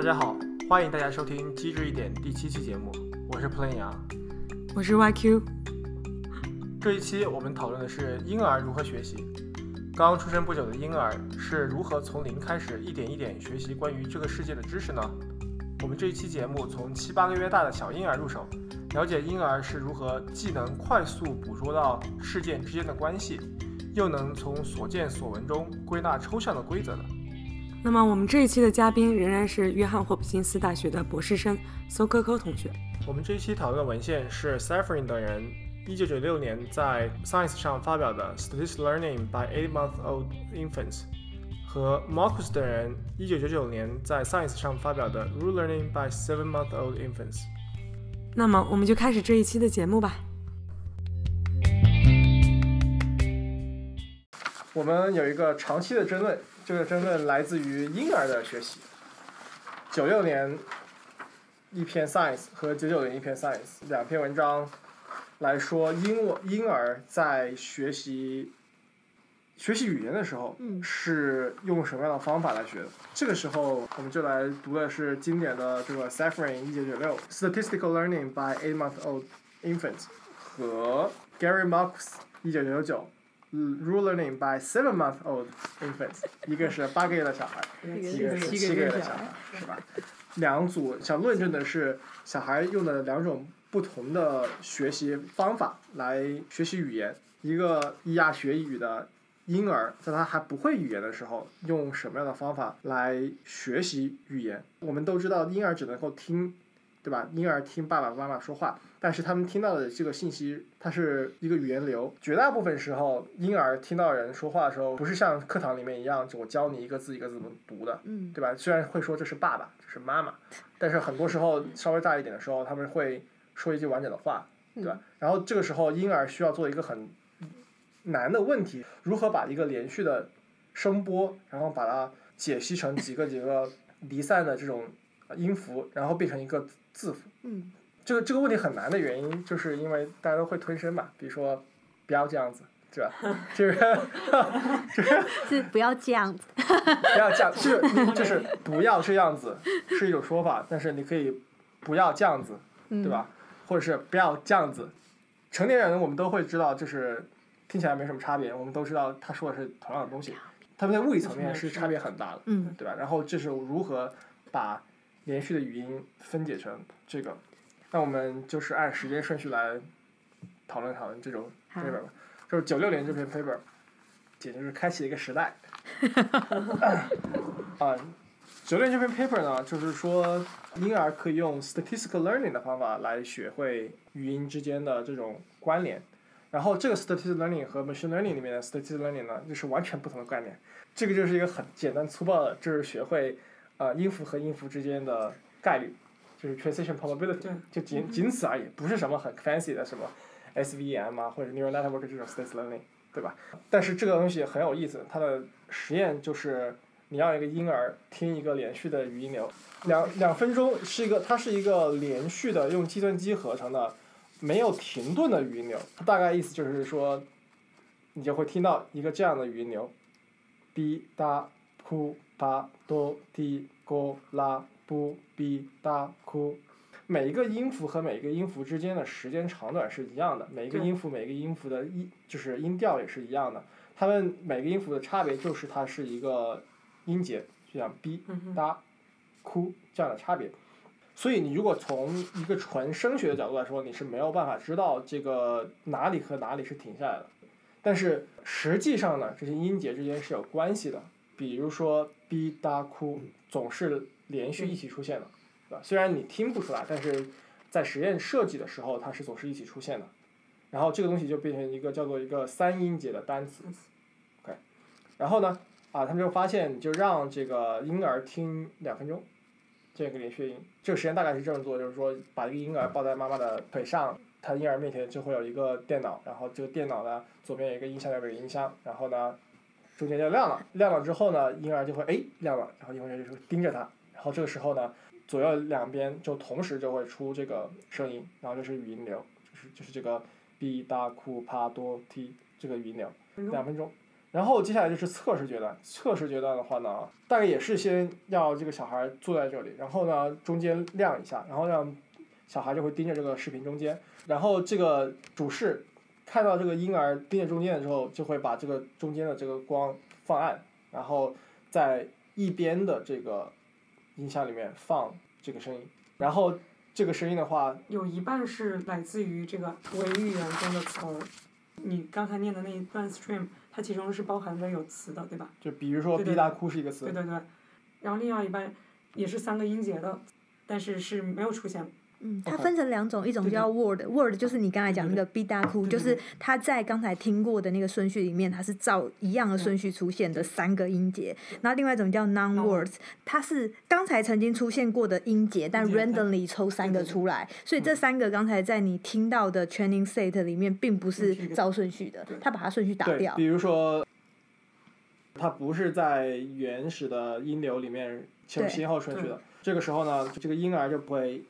大家好，欢迎大家收听《机智一点》第七期节目，我是 Plain 杨。我是 YQ。这一期我们讨论的是婴儿如何学习。刚出生不久的婴儿是如何从零开始一点一点学习关于这个世界的知识呢？我们这一期节目从七八个月大的小婴儿入手，了解婴儿是如何既能快速捕捉到事件之间的关系，又能从所见所闻中归纳抽象的规则的。那么我们这一期的嘉宾仍然是约翰霍普金斯大学的博士生苏科科同学。我们这一期讨论的文献是 Safrin 等人1996年在 Science 上发表的 Statistical Learning by Eight-Month-Old Infants 和 Marcus 等人1999年在 Science 上发表的 Rule Learning by Seven-Month-Old Infants。那么我们就开始这一期的节目吧。我们有一个长期的争论，这个争论来自于婴儿的学习。九六年一篇 Science 和九九年一篇 Science 两篇文章来说婴婴儿在学习学习语言的时候是用什么样的方法来学的？这个时候我们就来读的是经典的这个 Safrin 一九九六 Statistical Learning by Eight-Month-Old Infants 和 Gary Marcus 一九九九。Rule learning by seven-month-old infants，一个是八个月的小孩，一个是七个月的小孩，是吧？两组想论证的是小孩用的两种不同的学习方法来学习语言。一个咿呀学语的婴儿，在他还不会语言的时候，用什么样的方法来学习语言？我们都知道，婴儿只能够听，对吧？婴儿听爸爸妈妈说话。但是他们听到的这个信息，它是一个语言流。绝大部分时候，婴儿听到人说话的时候，不是像课堂里面一样，就我教你一个字一个字怎么读的，对吧？虽然会说这是爸爸，这是妈妈，但是很多时候稍微大一点的时候，他们会说一句完整的话，对吧？然后这个时候，婴儿需要做一个很难的问题：如何把一个连续的声波，然后把它解析成几个几个离散的这种音符，然后变成一个字符。嗯。这个这个问题很难的原因，就是因为大家都会吞声嘛。比如说，不要这样子，对吧？就是就 是是不要这样子。不要这样，就是 就是不要这样子，是一种说法。但是你可以不要这样子，对吧？或者是不要这样子。成年人我们都会知道，就是听起来没什么差别。我们都知道他说的是同样的东西，他们在物理层面是差别很大的，对吧？然后这是如何把连续的语音分解成这个。那我们就是按时间顺序来讨论讨论这种 paper 吧，就是九六年这篇 paper，简直是开启了一个时代。啊，九六年这篇 paper 呢，就是说婴儿可以用 statistical learning 的方法来学会语音之间的这种关联。然后这个 statistical learning 和 machine learning 里面的 statistical learning 呢，就是完全不同的概念。这个就是一个很简单粗暴的，就是学会啊音符和音符之间的概率。就是 transition probability，就仅仅此而已，不是什么很 fancy 的什么 SVM 啊或者 neural network 这种 statistical learning，对吧？但是这个东西很有意思，它的实验就是你让一个婴儿听一个连续的语音流，两两分钟是一个，它是一个连续的用计算机合成的，没有停顿的语音流。它大概意思就是说，你就会听到一个这样的语音流，b 哒 p 巴哆 d 哆拉。不比大哭，每一个音符和每一个音符之间的时间长短是一样的，每一个音符每一个音符的音就是音调也是一样的，它们每个音符的差别就是它是一个音节，就像 b 哒哭这样的差别。所以你如果从一个纯声学的角度来说，你是没有办法知道这个哪里和哪里是停下来的。但是实际上呢，这些音节之间是有关系的，比如说 b 哒哭总是。连续一起出现的，对吧？虽然你听不出来，但是在实验设计的时候，它是总是一起出现的。然后这个东西就变成一个叫做一个三音节的单词，OK。然后呢，啊，他们就发现，就让这个婴儿听两分钟，这个连续音。这个实验大概是这么做，就是说把一个婴儿抱在妈妈的腿上，他婴儿面前就会有一个电脑，然后这个电脑呢左边有一个音箱，右边有个音箱，然后呢中间就亮了，亮了之后呢，婴儿就会哎亮了，然后婴儿就会盯着它。然后这个时候呢，左右两边就同时就会出这个声音，然后就是语音流，就是就是这个 b 大库帕多 t 这个语音流，两分钟，然后接下来就是测试阶段，测试阶段的话呢，大概也是先要这个小孩坐在这里，然后呢中间亮一下，然后让小孩就会盯着这个视频中间，然后这个主视看到这个婴儿盯着中间的时候，就会把这个中间的这个光放暗，然后在一边的这个音箱里面放这个声音，然后这个声音的话，有一半是来自于这个维语言中的词儿。你刚才念的那一段 stream，它其中是包含着有词的，对吧？就比如说对对逼大哭是一个词对，对对。然后另外一半也是三个音节的，但是是没有出现。嗯，它分成两种，一种叫 word，word 就是你刚才讲那个 b 大哭，对对就是它在刚才听过的那个顺序里面，它是照一样的顺序出现的三个音节。然后另外一种叫 non words，它是刚才曾经出现过的音节，但 randomly 抽三个出来，所以这三个刚才在你听到的 training set 里面，并不是照顺序的对，它把它顺序打，掉。比。如说，它不是在原始的音流里面先对先后顺序的。这个时候呢，这个婴儿就不会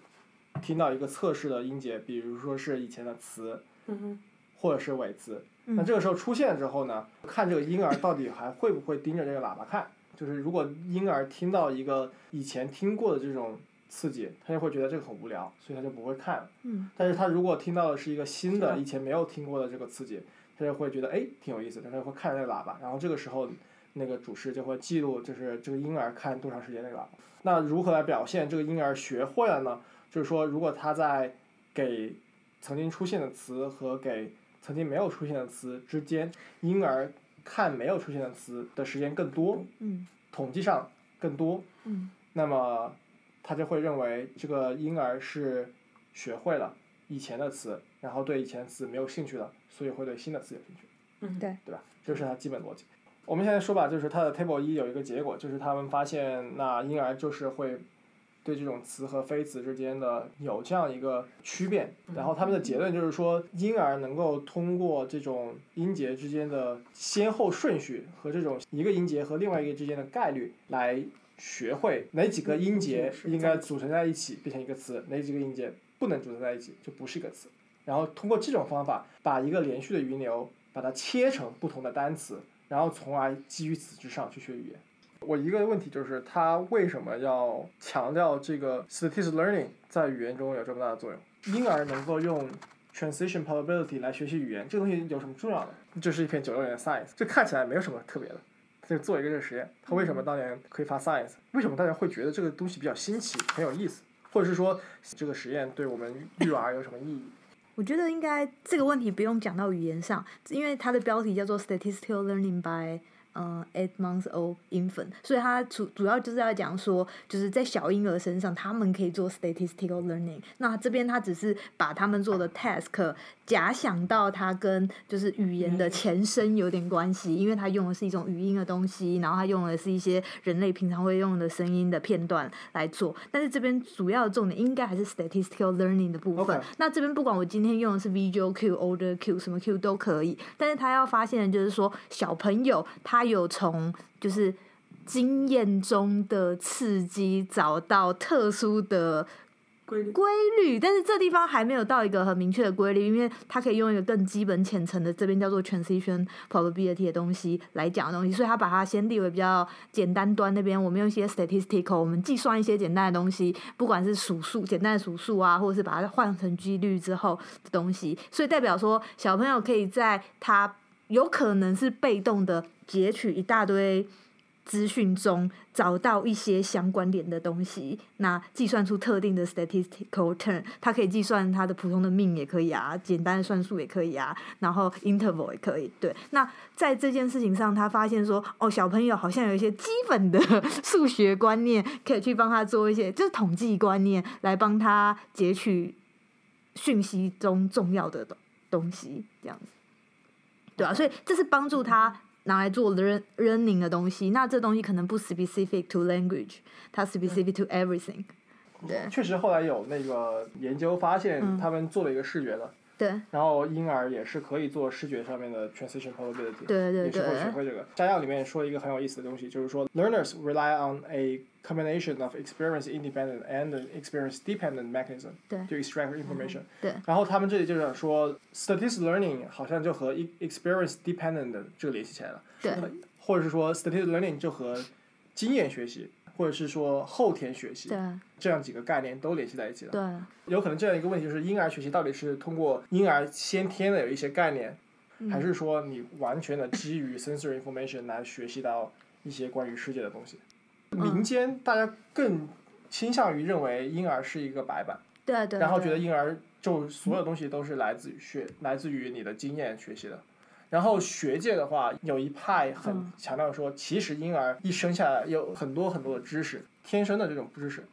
听到一个测试的音节，比如说是以前的词嗯哼，或者是尾词。那嗯这个时候出现之后呢，看这个婴儿到底还会不会盯着这个喇叭看。就是如果婴儿听到一个以前听过的这种刺激，他就会觉得这个很无聊，所以他就不会看了。嗯但是他如果听到的是一个新的、以前没有听过的这个刺激，他就会觉得哎挺有意思的，他就会看那个喇叭，然后这个时候那个主视就会记录就是这个婴儿看多长时间那个喇叭。那如何来表现这个婴儿学会了呢？就是说，如果他在给曾经出现的词和给曾经没有出现的词之间，婴儿看没有出现的词的时间更多，嗯统计上更多，嗯那么他就会认为这个婴儿是学会了以前的词，然后对以前的词没有兴趣了，所以会对新的词有兴趣，嗯，对对吧？这是他基本逻辑。我们现在说吧，就是它的 table 一有一个结果，就是他们发现那婴儿就是会对这种词和非词之间的有这样一个区别，然后他们的结论就是说，婴儿能够通过这种音节之间的先后顺序和这种一个音节和另外一个之间的概率来学会哪几个音节应该组成在一起变成一个词，哪几个音节不能组成在一起就不是一个词。然后通过这种方法，把一个连续的语音流把它切成不同的单词，然后从而基于此之上去学语言。我一个问题就是，他为什么要强调这个 statistical learning 在语言中有这么大的作用？婴儿能够用 transition probability 来学习语言，这个东西有什么重要的？这是一篇九六年的 Science，这看起来没有什么特别的。就做一个这个实验，他为什么当年可以发 Science？为什么大家会觉得这个东西比较新奇，很有意思？或者是说这个实验对我们育儿有什么意义？我觉得应该这个问题不用讲到语言上，因为它的标题叫做 Statistical Learning by 呃 eight months old infant，所以它主主要就是要讲说，就是在小婴儿身上，他们可以做 statistical learning。那这边他只是把他们做的 task 假想到它跟就是语言的前身有点关系，因为它用的是一种语音的东西，然后它用的是一些人类平常会用的声音的片段来做。但是这边主要的重点应该还是 statistical learning 的部分。那这边不管我今天用的是 visual cue、older cue 什么 cue 都可以，但是他要发现的就是说，小朋友他有从就是经验中的刺激找到特殊的规律。但是这地方还没有到一个很明确的规律，因为它可以用一个更基本浅层的这边叫做 transition probability 的东西来讲的东西，所以他把它先列为比较简单端那边，我们用一些 statistical，我们计算一些简单的东西，不管是数数简单的数数啊，或者是把它换成几率之后的东西，所以代表说小朋友可以在他有可能是被动的截取一大堆。资讯中找到一些相关联的东西，那计算出特定的 statistical term，它可以计算它的普通的命也可以啊，简单的算术也可以啊，然后 interval 也可以。对，那在这件事情上，他发现说，哦，小朋友好像有一些基本的数学观念，可以去帮他做一些，就是统计观念，来帮他截取讯息中重要的东东西，这样子。对啊，所以这是帮助他拿来做 learn learning 的东西。那这东西可能不 specific to language，它 specific to everything。对，确实后来有那个研究发现，嗯他们做了一个视觉的，对然后婴儿也是可以做视觉上面的 transition probability，对对对也是会学会这个。摘要里面说一个很有意思的东西，就是说 learners rely on a combination of experience independent and experience dependent mechanism 对 to extract information。对然后他们这里就想说，statistical learning 好像就和 e- experience dependent 这个联系起来了，对或者是说 statistical learning 就和经验学习，或者是说后天学习对这样几个概念都联系在一起了。对有可能这样一个问题就是婴儿学习到底是通过婴儿先天的有一些概念，嗯还是说你完全的基于 sensory information 来学习到一些关于世界的东西？嗯民间大家更倾向于认为婴儿是一个白板，对对，然后觉得婴儿就所有东西都是来自于学，来自于你的经验学习的。然后学界的话，有一派很嗯强调说，其实婴儿一生下来有很多很多的知识，天生的这种知识。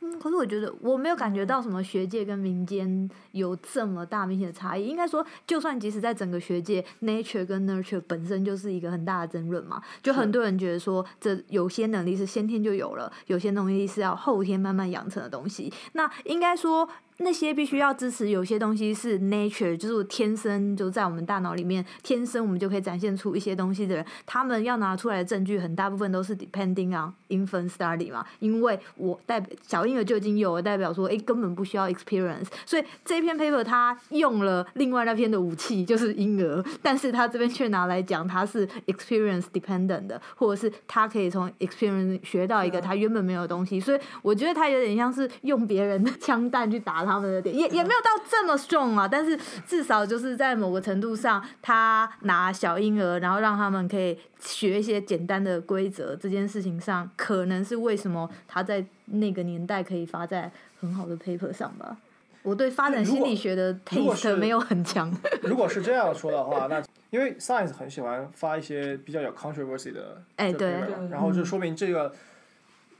嗯，可是我觉得我没有感觉到什么学界跟民间有这么大明显的差异。应该说，就算即使在整个学界，nature 跟 nurture 本身就是一个很大的争论嘛。就很多人觉得说，这有些能力是先天就有了，有些东西是要后天慢慢养成的东西。那应该说。那些必须要支持，有些东西是 nature，就是天生就在我们大脑里面，天生我们就可以展现出一些东西的人，他们要拿出来的证据，很大部分都是 depending on infant study 嘛，因为我代表小婴儿就已经有了，代表说，诶，根本不需要 experience，所以这篇 paper 他用了另外那篇的武器，就是婴儿，但是他这边却拿来讲他是 experience dependent 的，或者是他可以从 experience 学到一个他原本没有的东西，所以我觉得他有点像是用别人的枪弹去打他们的点，也也没有到这么 strong 啊，但是至少就是在某个程度上，他拿小婴儿，然后让他们可以学一些简单的规则，这件事情上，可能是为什么他在那个年代可以发在很好的 paper 上吧。我对发展心理学的 taste 没有很强，如果是这样说的话，那因为 Science 很喜欢发一些比较有 controversy 的哎对。然后就说明这个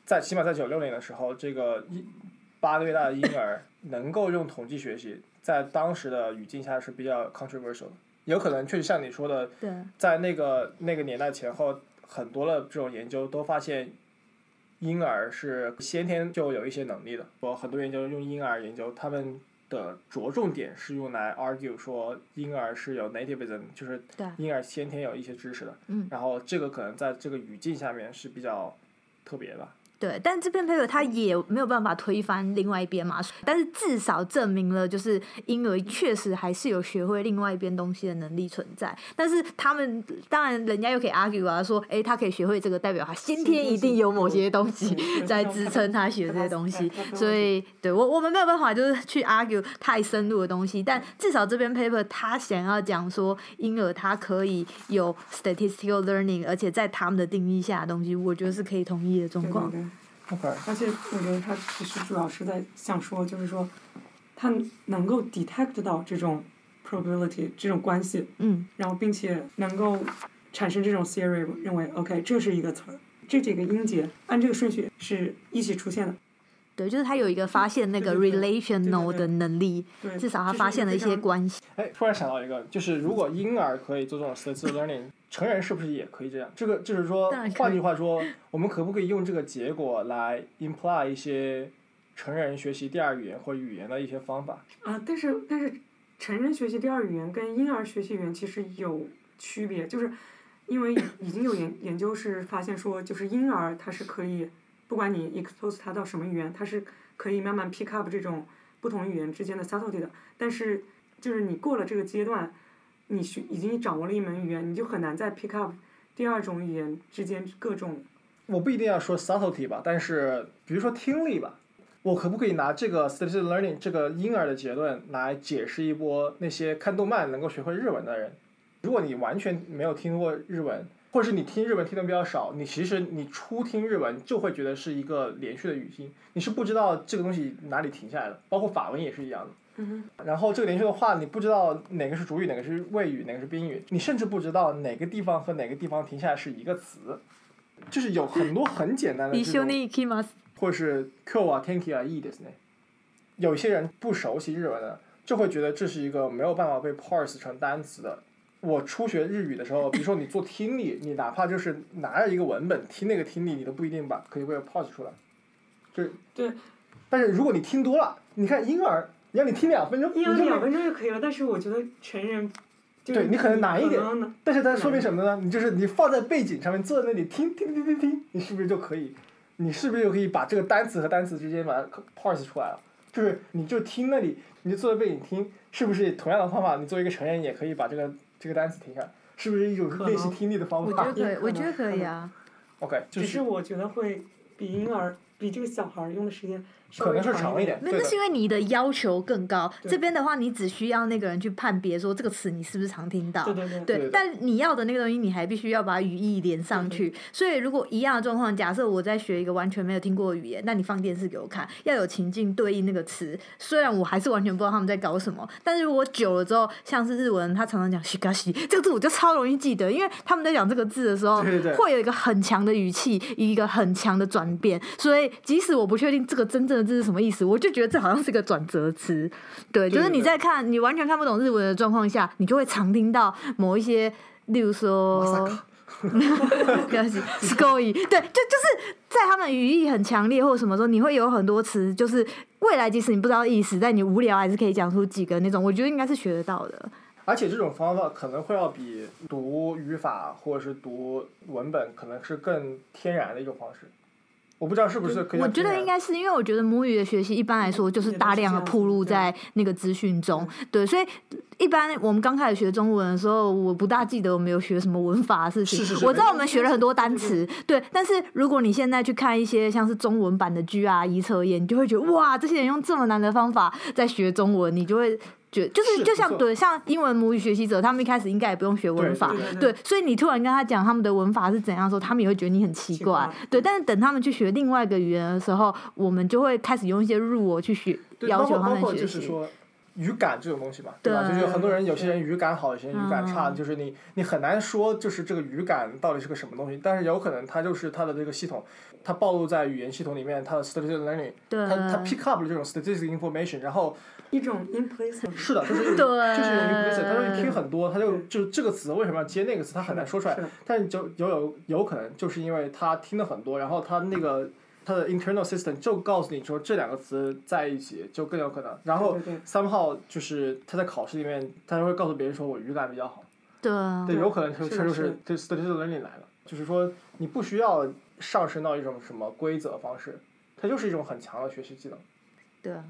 在起码在九六年的时候，这个一八个月大的婴儿能够用统计学习，在当时的语境下是比较 controversial 的。有可能确实像你说的，在那个那个年代前后，很多的这种研究都发现，婴儿是先天就有一些能力的。我很多研究用婴儿研究，他们的着重点是用来 argue 说婴儿是有 nativism，就是对婴儿先天有一些知识的。嗯然后这个可能在这个语境下面是比较特别的。对，但这篇 paper 它也没有办法推翻另外一边嘛，但是至少证明了就是婴儿确实还是有学会另外一边东西的能力存在。但是他们当然人家又可以 argue 啊，说哎他可以学会这个，代表他先天一定有某些东西在支撑他学这些东西。所以对我我们没有办法就是去 argue 太深入的东西，但至少这篇 paper 他想要讲说婴儿他可以有 statistical learning，而且在他们的定义下的东西，我觉得是可以同意的状况。OK，而且我觉得他其实主要是在想说，就是说，他能够 detect 到这种 probability 这种关系，嗯，然后并且能够产生这种 theory，认为 OK 这是一个词儿，这几个音节按这个顺序是一起出现的。对，就是他有一个发现那个 relational 对对的能力，对，至少他发现了一些关系。哎，突然想到一个，就是如果婴儿可以做这种 statistical learning，成人是不是也可以这样？这个就是说换句话说，我们可不可以用这个结果来 imply 一些成人学习第二语言或语言的一些方法？啊，但是但是成人学习第二语言跟婴儿学习语言其实有区别，就是因为已经有研研究是发现说，就是婴儿他是可以，不管你 expose 它到什么语言，它是可以慢慢 pick up 这种不同语言之间的 subtlety 的。但是就是你过了这个阶段，你学已经掌握了一门语言，你就很难再 pick up 第二种语言之间各种我不一定要说 subtlety 吧，但是比如说听力吧，我可不可以拿这个 s t a t i c learning 这个婴儿的结论来解释一波那些看动漫能够学会日文的人？如果你完全没有听过日文，或者是你听日文听的比较少，你其实你初听日文就会觉得是一个连续的语境，你是不知道这个东西哪里停下来的，包括法文也是一样的。嗯然后这个连续的话，你不知道哪个是主语，哪个是谓语，哪个是宾语，你甚至不知道哪个地方和哪个地方停下来是一个词，就是有很多很简单的一这种，緒に行きます。或是 Q 啊 Tenki 啊 E ですね。有些人不熟悉日文的，就会觉得这是一个没有办法被 parse 成单词的。 我初学日语的时候，比如说你做听力，你哪怕就是拿着一个文本听那个听力，你都不一定把可以被 parse 出来。就是对。但是如果你听多了，你看婴儿你让你听两分钟，婴儿两两分钟就可以了，但是我觉得成人。对你可能难一点但是它说明什么呢？你就是你放在背景上面，坐在那里听听听听听，你是不是就可以？你是不是就可以把这个单词和单词之间把它 parse 出来了？就是你就听那里，你就坐在背景听，是不是同样的方法？你作为一个成人也可以把这个这个单词听一下，是不是一种练习听力的方法我觉得可以 我觉得可以啊。？OK，就只是我觉得会比婴儿比这个小孩用的时间稍微可能是长一一点，那那是因为你的要求更高。这边的话，你只需要那个人去判别说这个词你是不是常听到。对对对对的但你要的那个东西，你还必须要把语义连上去。所以，如果一样的状况，假设我在学一个完全没有听过的语言，那你放电视给我看，要有情境对应那个词。虽然我还是完全不知道他们在搞什么，但是如果久了之后，像是日文，他常常讲西嘎西这个字，我就超容易记得，因为他们在讲这个字的时候，对对对会有一个很强的语气，一个很强的转变。所以，即使我不确定这个真正的字是什么意思，我就觉得这好像是个转折词。对，就是你在看你完全看不懂日文的状况下，你就会常听到某一些，例如说。不要紧 s c o y 对，就就是在他们语义很强烈或者什么时候，你会有很多词，就是未来即使你不知道意思，但你无聊还是可以讲出几个那种，我觉得应该是学得到的。而且这种方法可能会要比读语法或者是读文本可能是更天然的一种方式。我不知道是不是可以我觉得应该是因为我觉得母语的学习一般来说就是大量的铺路在那个资讯中，对，所以一般我们刚开始学中文的时候，我不大记得我们有学什么文法的事情。是是是我知道我们学了很多单词，对，但是如果你现在去看一些像是中文版的 GRE 测验，你就会觉得哇，这些人用这么难的方法在学中文，你就会。觉就是是就像对像英文母语学习者，他们一开始应该也不用学文法，对所以你突然跟他讲他们的文法是怎样的时候，他们也会觉得你很奇怪对。但是等他们去学另外一个语言的时候，我们就会开始用一些入我去学，要求他括包括们学习。就是说语感这种东西嘛，对吧？对就是很多人有些人语感好，有些人语感差，嗯就是你你很难说就是这个语感到底是个什么东西，但是有可能它就是它的这个系统，它暴露在语言系统里面，它的 statistical learning，对。它它 pick up 了这种 statistical information，然后一种 implicit。是的，就是 对。就是 implicit，它说你听很多，他就就这个词为什么要接那个词，他很难说出来是，但是就有有有可能就是因为他听的很多，然后他那个他的 internal system 就告诉你说这两个词在一起就更有可能，然后 somehow 就是他在考试里面他就会告诉别人说我语感比较好，对。啊对，有可能就是这就是对 statistical learning 来了，就是说你不需要上升到一种什么规则方式，它就是一种很强的学习技能。对啊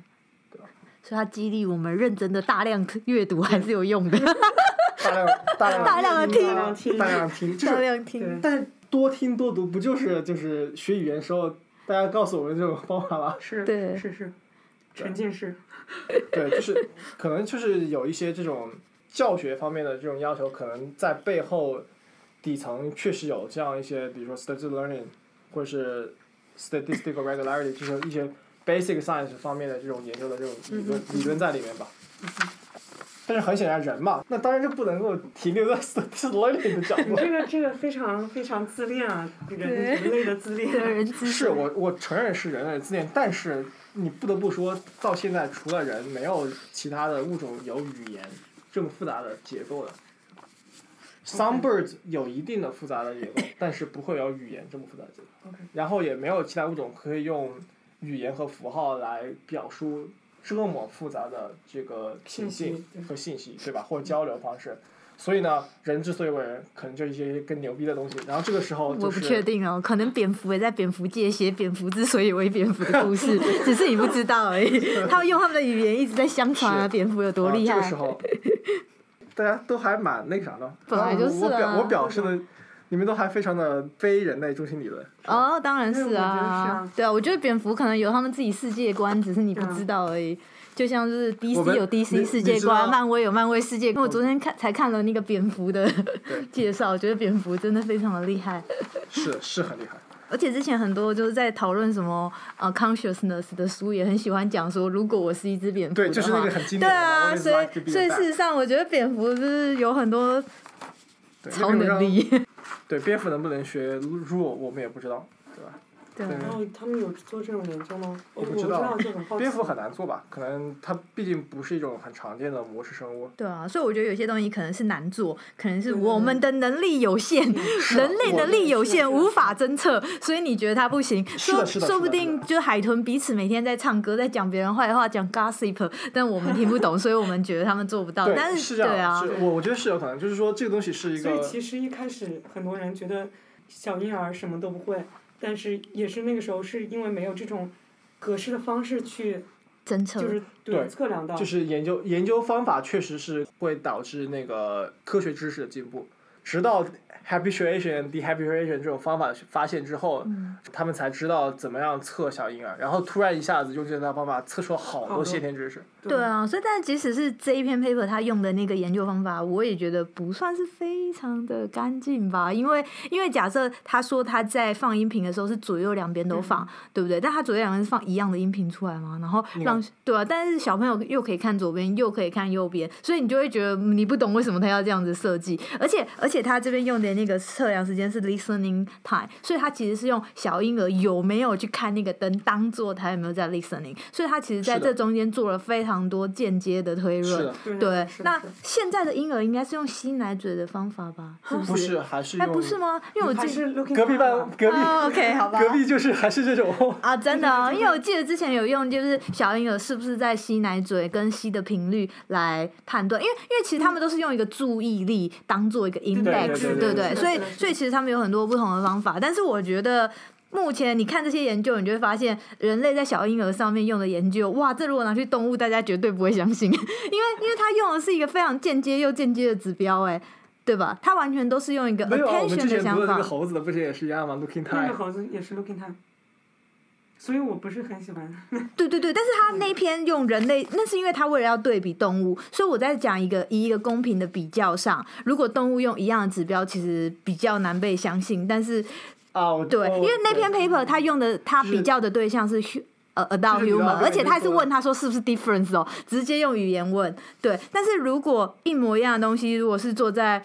对吧所以它激励我们认真的大量阅读还是有用的，大量大量大量地听大量听，大量听，大量听。但是多听多读不就是就是学语言时候大家告诉我们这种方法吗？是对是是，沉浸式。对，就是可能就是有一些这种教学方面的这种要求，可能在背后底层确实有这样一些，比如说 statistical learning 或者是 statistical regularity，就是一些 basic science 方面的这种研究的这种理论、理论在里面吧。但是很显然，人嘛，那当然就不能够停留在 statistical learning 的角度。这个这个非常非常自恋啊，人对人类的自恋。是我我承认是人类的自恋，但是你不得不说，到现在除了人，没有其他的物种有语言这么复杂的结构的。Some birds 有一定的复杂的结构，但是不会有语言这么复杂的结构。OK 然后也没有其他物种可以用语言和符号来表述这么复杂的这个情境信息对和信息，对吧？或者交流方式。所以呢，人之所以为人，可能就一些更牛逼的东西。然后这个时候我不确定哦，可能蝙蝠也在蝙蝠界写蝙蝠之所以为蝙蝠的故事，只是你不知道而已。他们用他们的语言一直在相传啊，蝙蝠有多厉害。啊。这个时候，大家都还蛮那个啥的。本来就是啊我表我表示的，你们都还非常的非人类中心理论。哦，当然是啊啊，对啊，我觉得蝙蝠可能有他们自己世界观，只是你不知道而已。就像是 DC 有 DC 世界观，漫威有漫威世界观。我昨天看才看了那个蝙蝠的 介绍，我觉得蝙蝠真的非常的厉害。是是很厉害。而且之前很多就是在讨论什么呃 consciousness 的书，也很喜欢讲说，如果我是一只蝙蝠对，的就是那话个很经典。对啊，所以所以事实上，我觉得蝙蝠就是有很多超能。力。对，蝙蝠能不能学 rule，我们也不知道，然后他们有做这种研究吗？我不知道道，就很好奇。蝙蝠很难做吧？可能它毕竟不是一种很常见的模式生物。对啊，所以我觉得有些东西可能是难做，可能是我们的能力有限，人类能力有限，无法侦测，所以你觉得它不行。说是的是的说不定就是海豚彼此每天在唱歌，在讲别人坏话，讲 gossip，但我们听不懂，所以我们觉得他们做不到。但是对啊我我觉得是有可能，就是说这个东西是一个所以其实一开始很多人觉得小婴儿什么都不会，但是也是那个时候是因为没有这种格式的方式去，侦测就是对测量到。就是研究研究方法确实是会导致那个科学知识的进步，直到 habituation、dehabituation 这种方法发现之后，嗯。他们才知道怎么样测小婴儿，然后突然一下子用这套方法测出了好多先天知识。对。啊，所以但即使是这一篇 paper 他用的那个研究方法，我也觉得不算是非常的干净吧，因为因为假设他说他在放音频的时候是左右两边都放，对不对？但他左右两边是放一样的音频出来嘛，然后让对啊，但是小朋友又可以看左边，又可以看右边，所以你就会觉得嗯你不懂为什么他要这样子设计，而且而且他这边用的那个测量时间是 listening time，所以他其实是用小婴儿有没有去看那个灯当做他有没有在 listening，所以他其实在这中间做了非常多间接的推论。，对对，那现在的婴儿应该是用吸奶嘴的方法吧？是不是？是还是哎，不是吗？因为我记得是隔壁班隔壁、哦，OK，好吧。隔壁就是还是这种。啊，真的、因为我记得之前有用，就是小婴儿是不是在吸奶嘴跟吸的频率来判断，因为因为其实他们都是用一个注意力当做一个 index，对对对所以所以其实他们有很多不同的方法，但是我觉得。目前你看这些研究，你就会发现人类在小婴儿上面用的研究，哇，这如果拿去动物，大家绝对不会相信，因为因为他用的是一个非常间接又间接的指标，哎，对吧？他完全都是用一个没有啊，我们 attention 的想之前读的那个法。猴子的不是也是一样吗？Looking 那个 time。猴子也是 looking time，所以我不是很喜欢。对对对，但是他那篇用人类，那是因为他为了要对比动物，所以我在讲一个以一个公平的比较上，如果动物用一样的指标，其实比较难被相信。但是哦，对，哦因为那篇 paper 他用的他比较的对象是 human，而且他还是问他说是不是 difference 哦，直接用语言问。对，但是如果一模一样的东西，如果是做在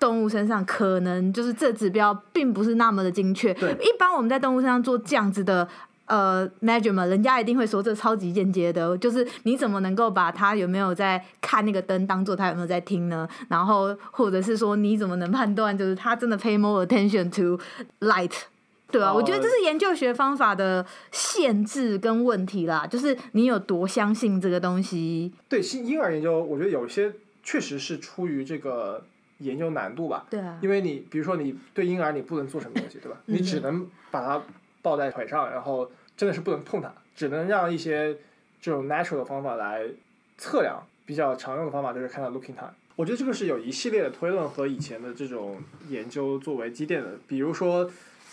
动物身上，可能就是这指标并不是那么的精确。对一般我们在动物身上做这样子的。呃，measurement，人家一定会说这超级间接的，就是你怎么能够把他有没有在看那个灯当做他有没有在听呢？然后或者是说你怎么能判断就是他真的 pay more attention to light？对啊，哦我觉得这是研究学方法的限制跟问题啦，就是你有多相信这个东西。对新婴儿研究，我觉得有些确实是出于这个研究难度吧。对啊，因为你比如说你对婴儿你不能做什么东西，对吧？嗯你只能把它抱在腿上，然后真的是不能碰它，只能让一些这种 natural 的方法来测量。比较常用的方法就是看到 looking time。我觉得这个是有一系列的推论和以前的这种研究作为积淀的，比如说。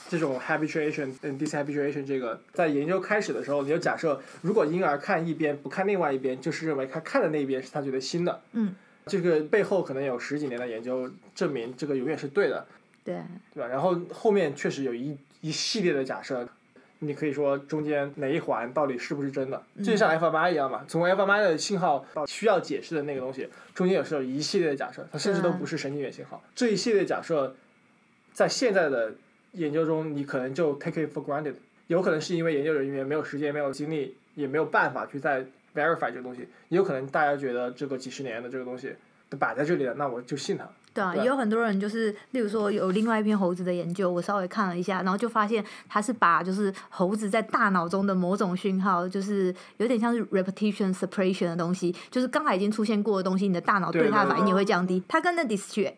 这种 habituation 跟 dishabituation 这个，在研究开始的时候，你就假设，如果婴儿看一边不看另外一边，就是认为他看的那一边是他觉得新的。嗯。这个背后可能有十几年的研究证明这个永远是对的。对，对吧？然后后面确实有一一系列的假设，你可以说中间哪一环到底是不是真的？这就像 fMRI 一样嘛，从 fMRI 的信号到需要解释的那个东西，中间也是有一系列的假设，它甚至都不是神经元信号。这一系列假设，在现在的研究中，你可能就 take it for granted，有可能是因为研究人员没有时间、没有精力，也没有办法去再 verify 这个东西，也有可能大家觉得这个几十年的这个东西都摆在这里了，那我就信它。对啊，对也有很多人就是，例如说有另外一篇猴子的研究，我稍微看了一下，然后就发现它是把就是猴子在大脑中的某种讯号，就是有点像是 repetition suppression 的东西，就是刚才已经出现过的东西，你的大脑对它的反应也会降低。它跟那 distract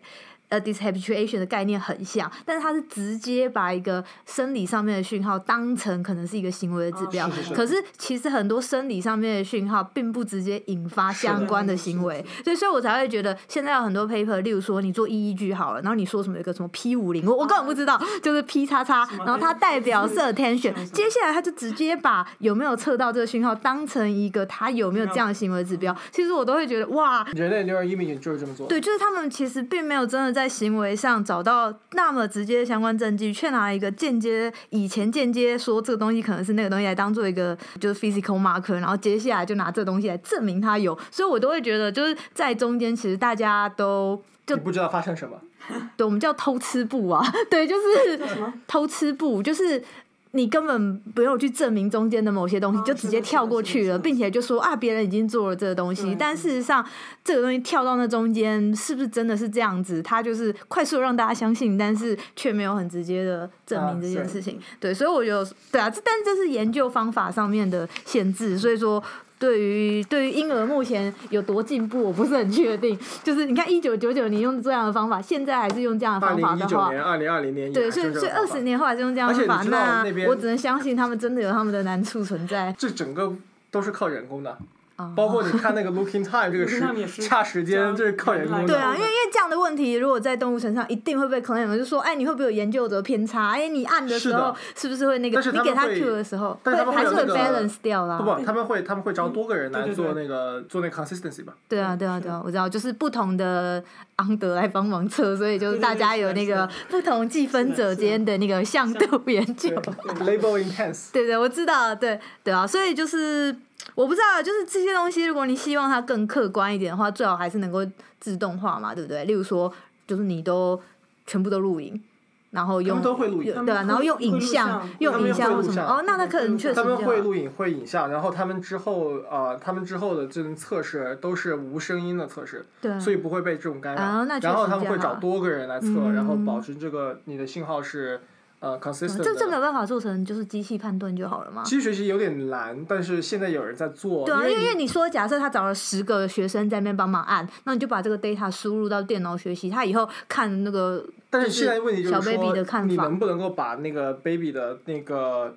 呃 dishabituation 的概念很像，但是它是直接把一个生理上面的讯号当成可能是一个行为的指标，哦是是是。可是其实很多生理上面的讯号并不直接引发相关的行为，所以，所以我才会觉得现在有很多 paper，例如说你做 EEG 好了，然后你说什么有一个什么 P 五零，我我根本不知道，就是 P 叉叉，然后它代表是 attention，接下来他就直接把有没有测到这个讯号当成一个他有没有这样的行为指标，其实我都会觉得哇，人类 neural imaging 就是这么做。对，就是他们其实并没有真的在行为上找到那么直接的相关证据，却拿一个间接以前间接说这个东西可能是那个东西来当做一个就是 physical marker，然后接下来就拿这个东西来证明它有，所以我都会觉得就是在中间其实大家都就不知道发生什么。对我们叫偷吃布啊，对，就是什么？偷吃布，就是你根本不用去证明中间的某些东西，哦就直接跳过去了，并且就说啊，别人已经做了这个东西。但事实上，这个东西跳到那中间，是不是真的是这样子？他就是快速让大家相信，但是却没有很直接的证明这件啊事情。对，所以我觉得，对啊，这但这是研究方法上面的限制，所以说。对于对于婴儿目前有多进步，我不是很确定。就是你看，一九九九年用这样的方法，现在还是用这样的方法的话，零一九年、二零二零年对，所以所以二十年后还是用这样的方法，那那我只能相信他们真的有他们的难处存在。这整个都是靠人工的，啊包括你看那个 looking time 这个时差时间，这是靠人工的。对啊，因为因为这样的问题，如果在动物身上，一定会被 claim，就说，哎，你会不会有研究者偏差？哎，你按的时候是不是会那个你给他他们会 Q 的时候，但是他们还是会 balance 掉啦。不不，他们会他们会招多个人来做那个做那个 consistency 吧。对啊，对啊，对啊，我知道，就是不同的昂德来帮忙测，所以就是大家有那个不同计分者间的那个向度研究。，label intense。对对，我知道，对对啊，所以就是我不知道，就是这些东西，如果你希望它更客观一点的话，最好还是能够自动化嘛，对不对？例如说，就是你都全部都录影，然后用都会录影有对啊，然后用影像，用影像或什么，哦，那那可能确实他们会录影，会影像，然后他们之后呃，他们之后的这种测试都是无声音的测试，对，所以不会被这种干扰。啊然后他们会找多个人来测，嗯然后保持这个你的信号是呃 consistent 这这没。有办法做成就是机器判断就好了吗？机器学习有点难，但是现在有人在做。对啊，因为因为你你说，假设他找了十个学生在那边帮忙按，那你就把这个 data 输入到电脑学习，他以后看那个但是现在问题就是小 baby 的说，你能不能够把那个 baby 的那个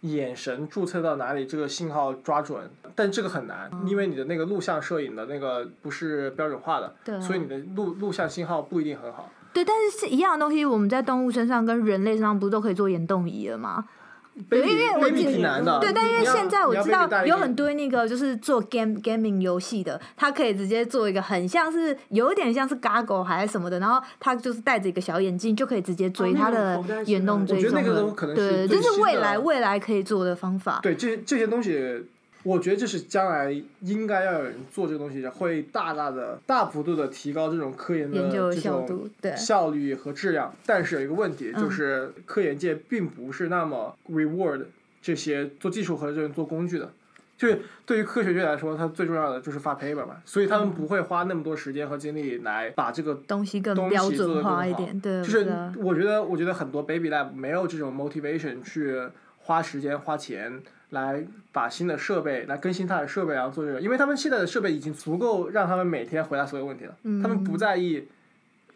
眼神注册到哪里，这个信号抓准？但这个很难，因为你的那个录像摄影的那个不是标准化的，所以你的录录像信号不一定很好。对，但是是一样的东西，我们在动物身上跟人类身上不是都可以做眼动仪了吗？对因为我 baby 记得挺难的，对，但因为现在我知道有很多那个就是做 game gaming 游戏的，他可以直接做一个很像是有点像是 goggle 还是什么的，然后他就是戴着一个小眼镜就可以直接追他的眼动追踪我觉得那个可能是对，最新这是未的来未来可以做的方法。对这这些东西，我觉得这是将来应该要有人做这个东西，会大大的、大幅度的提高这种科研的这种效率和质量。但是有一个问题，嗯就是科研界并不是那么 reward 这些做技术和这种做工具的。就是对于科学界来说，它最重要的就是发 paper 嘛，所以他们不会花那么多时间和精力来把这个东西更标准做得更好化一点，对，就是我觉得，我觉得很多 baby lab 没有这种 motivation 去花时间花钱来把新的设备来更新它的设备，然后做这个，因为他们现在的设备已经足够让他们每天回答所有问题了，他们不在意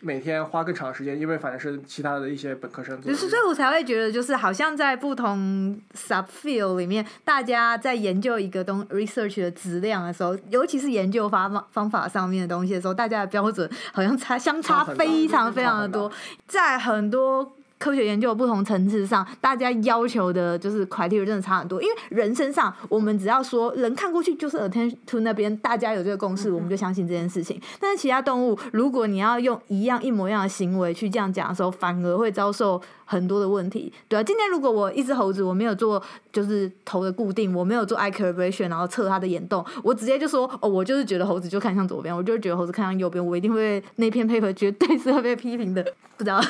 每天花更长的时间，因为反正是其他的一些本科生做。就是，所以我才会觉得，就是好像在不同 subfield 里面，大家在研究一个东 research 的质量的时候，尤其是研究方方法上面的东西的时候，大家的标准好像差相差非常非常的多，在很多。科学研究的不同层次上，大家要求的就是 criteria 真的差很多。因为人身上，我们只要说人看过去就是 attention to 那边，大家有这个共识，我们就相信这件事情。但是其他动物，如果你要用一样一模一样的行为去这样讲的时候，反而会遭受很多的问题。对啊，今天如果我一只猴子，我没有做就是头的固定，我没有做 eye calibration，然后测它的眼动，我直接就说哦，我就是觉得猴子就看向左边，我就是觉得猴子看向右边，我一定会那篇 paper 绝对是会被批评的。不知道。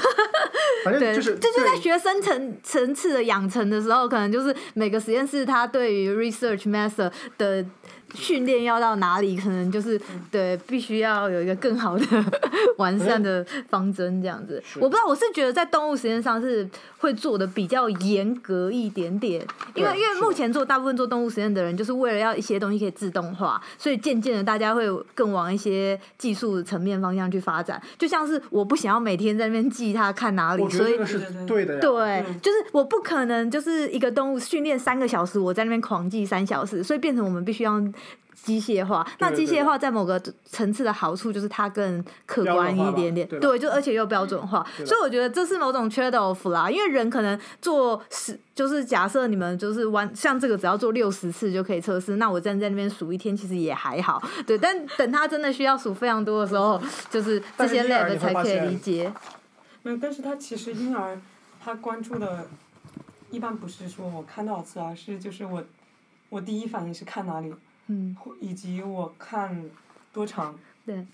对，反正就是这就在学生层层次的养成的时候，可能就是每个实验室它对于 research method 的训练要到哪里，可能就是对必须要有一个更好的 完善的方针这样子。我不知道，我是觉得在动物实验上是会做的比较严格一点点，因为因为目前做大部分做动物实验的人，就是为了要一些东西可以自动化，所以渐渐的大家会更往一些技术层面方向去发展。就像是我不想要每天在那边记它看哪里，所以对的呀。对嗯，就是我不可能就是一个动物训练三个小时，我在那边狂记三小时，所以变成我们必须要机械化。那机械化在某个层次的好处就是它更客观一点点，对就而且又标准化，所以我觉得这是某种 trade off 啦。因为人可能做十，就是假设你们就是玩像这个只要做六十次就可以测试，那我站在那边数一天其实也还好，对。但等他真的需要数非常多的时候，就是这些 lab 才可以理解。没有，但是他其实婴儿他关注的，一般不是说我看多少次，而是就是我我第一反应是看哪里，以及我看多长，对，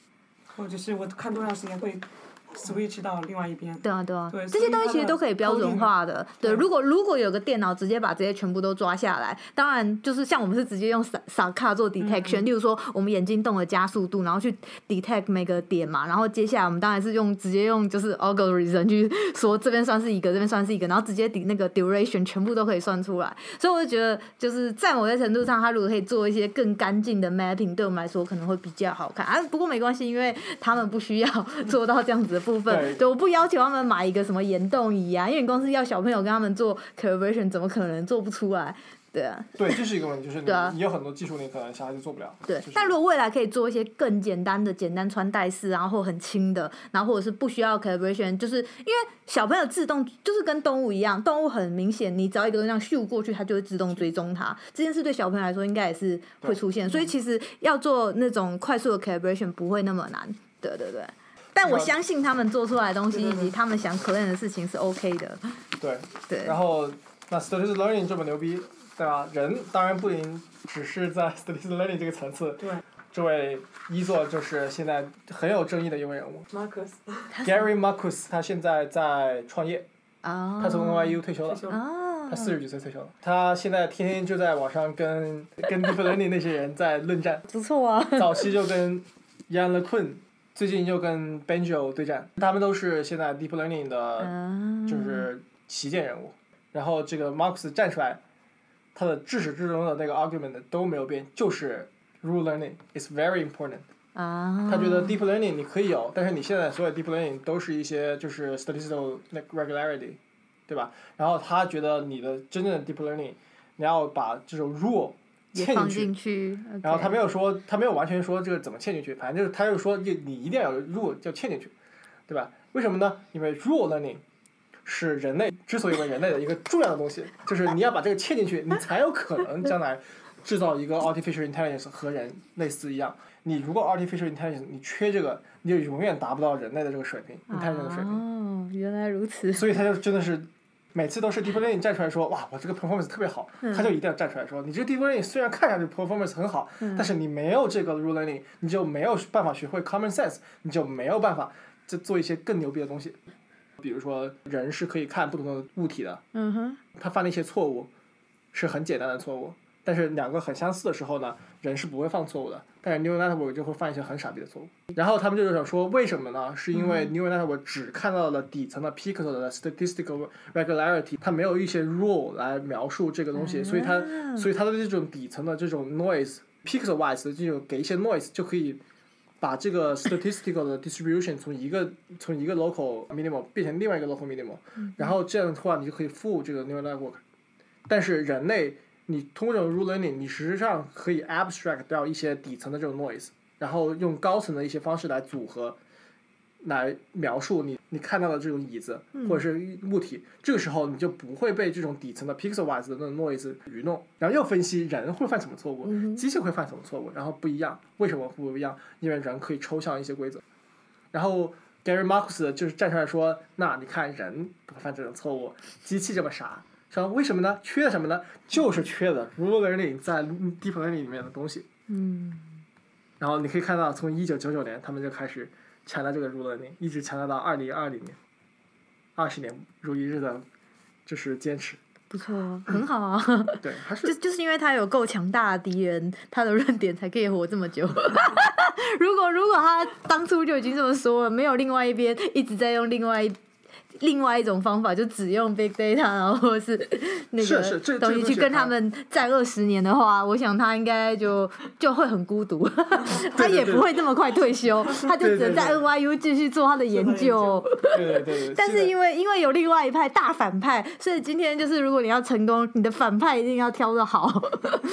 或者是我看多长时间会 switch 到另外一边。对啊，对啊，对这些东西其实都可以标准化的。对，对如果如果有个电脑直接把这些全部都抓下来，当然就是像我们是直接用扫扫卡做 detection，、例如说我们眼睛动的加速度，然后去 detect 每个点嘛，然后接下来我们当然是用直接用就是 algorithm 去说这边算是一个，这边算是一个，然后直接抵那个 duration 全部都可以算出来。所以我就觉得，就是在某些程度上，它如果可以做一些更干净的 mapping，对我们来说可能会比较好看啊。不过没关系，因为他们不需要做到这样子的部分。对对，我不要求他们买一个什么岩动仪啊，因为你公司要小朋友跟他们做 calibration，怎么可能做不出来？对啊，对，这是一个问题，就是你对啊你有很多技术你可能小孩子做不了。就是。对但如果未来可以做一些更简单的、简单穿戴式，然后或很轻的，然后或者是不需要 calibration，就是因为小朋友自动就是跟动物一样，动物很明显，你只要一个这样咻过去，它就会自动追踪它。这件事对小朋友来说应该也是会出现，所以其实要做那种快速的 calibration 不会那么难。对对对。但我相信他们做出来的东西，以及他们想 claim 的事情是 OK 的。对，对。然后那 statistical learning 这么牛逼，对吧？人当然不仅只是在 statistical learning 这个层次。对。这位一作就是现在很有争议的一位人物 Marcus，Gary Marcus，他现在在创业，啊。他从 NYU 退休了退。休啊。他四十几岁退休了，他现在天天就在网上跟跟 deep learning 那些人在论战，不错啊。早期就跟 Yan LeCun，最近又跟 Benjo 对战，他们都是现在 deep learning 的，啊。就是旗舰人物。然后这个 Marcus 站出来，他的至始至终的那个 argument 都没有变，就是 rule learning is very important。啊。他觉得 deep learning 你可以有，但是你现在所有 deep learning 都是一些就是 statistical regularity，对吧？然后他觉得你的真正的 deep learning，你要把这种 rule 也放嵌进进去。然后他没有说，他没有完全说这个怎么嵌进去，反正就是他就说你你一定要有 rule 就嵌进去，对吧？为什么呢？因为 rule learning 是人类之所以为人类的一个重要的东西，就是你要把这个嵌进去，你才有可能将来制造一个 artificial intelligence 和人类似一样。你如果 artificial intelligence 你缺这个，你就永远达不到人类的这个水平，intelligence 的水平。哦，原来如此。所以他就真的是每次都是 deep learning 站出来说，哇，我这个 performance 特别好，嗯。他就一定要站出来说，你这个 deep learning 虽然看上去 performance 很好，嗯。但是你没有这个 rule learning，你就没有办法学会 common sense，你就没有办法就做一些更牛逼的东西。比如说，人是可以看不同的物体的，嗯哼。他犯了一些错误，是很简单的错误，但是两个很相似的时候呢，人是不会犯错误的，但是 neural network 就会犯一些很傻逼的错误。然后他们就是想说，为什么呢？是因为 neural network 只看到了底层的 pixel 的 statistical regularity，它没有一些 rule 来描述这个东西，所以它所以它的这种底层的这种 noise pixel wise 的这种给一些 noise 就可以。把这个 statistical 的 distribution 从一个从一个 local minimum 变成另外一个 local minimum，、然后这样的话你就可以 fool 这个 neural network。但是人类，你通过这种 rule learning，你实际上可以 abstract 掉一些底层的这种 noise，然后用高层的一些方式来组合，来描述你你看到的这种椅子或者是物体。这个时候你就不会被这种底层的 pixel wise 的那种 noise 愚弄。然后又分析人会犯什么错误，机器会犯什么错误，然后不一样，为什么不一样？因为人可以抽象一些规则。然后 Gary Marcus 就是站出来说，那你看人不会犯这种错误，机器这么傻。说为什么呢？缺了什么呢？就是缺的 rule learning 在 deep learning 里面的东西。嗯。然后你可以看到，从一九九九年他们就开始强调这个 rule learning，一直强调到二零二零年，二十年如一日的，就是坚持。不错，很好啊。对，还 就是就是因为他有够强大的敌人，他的论点才可以活这么久。如果如果他当初就已经这么说了，没有另外一边一直在用另外一另外一种方法，就只用 big data，然后或者是 那个东西去跟他们战二十年的话，我想他应该就就会很孤独，他也不会这么快退休，他就只能在 NYU 继续做他的研究。对对对对。但是因为因为有另外一派大反派，所以今天就是如果你要成功，你的反派一定要挑的好。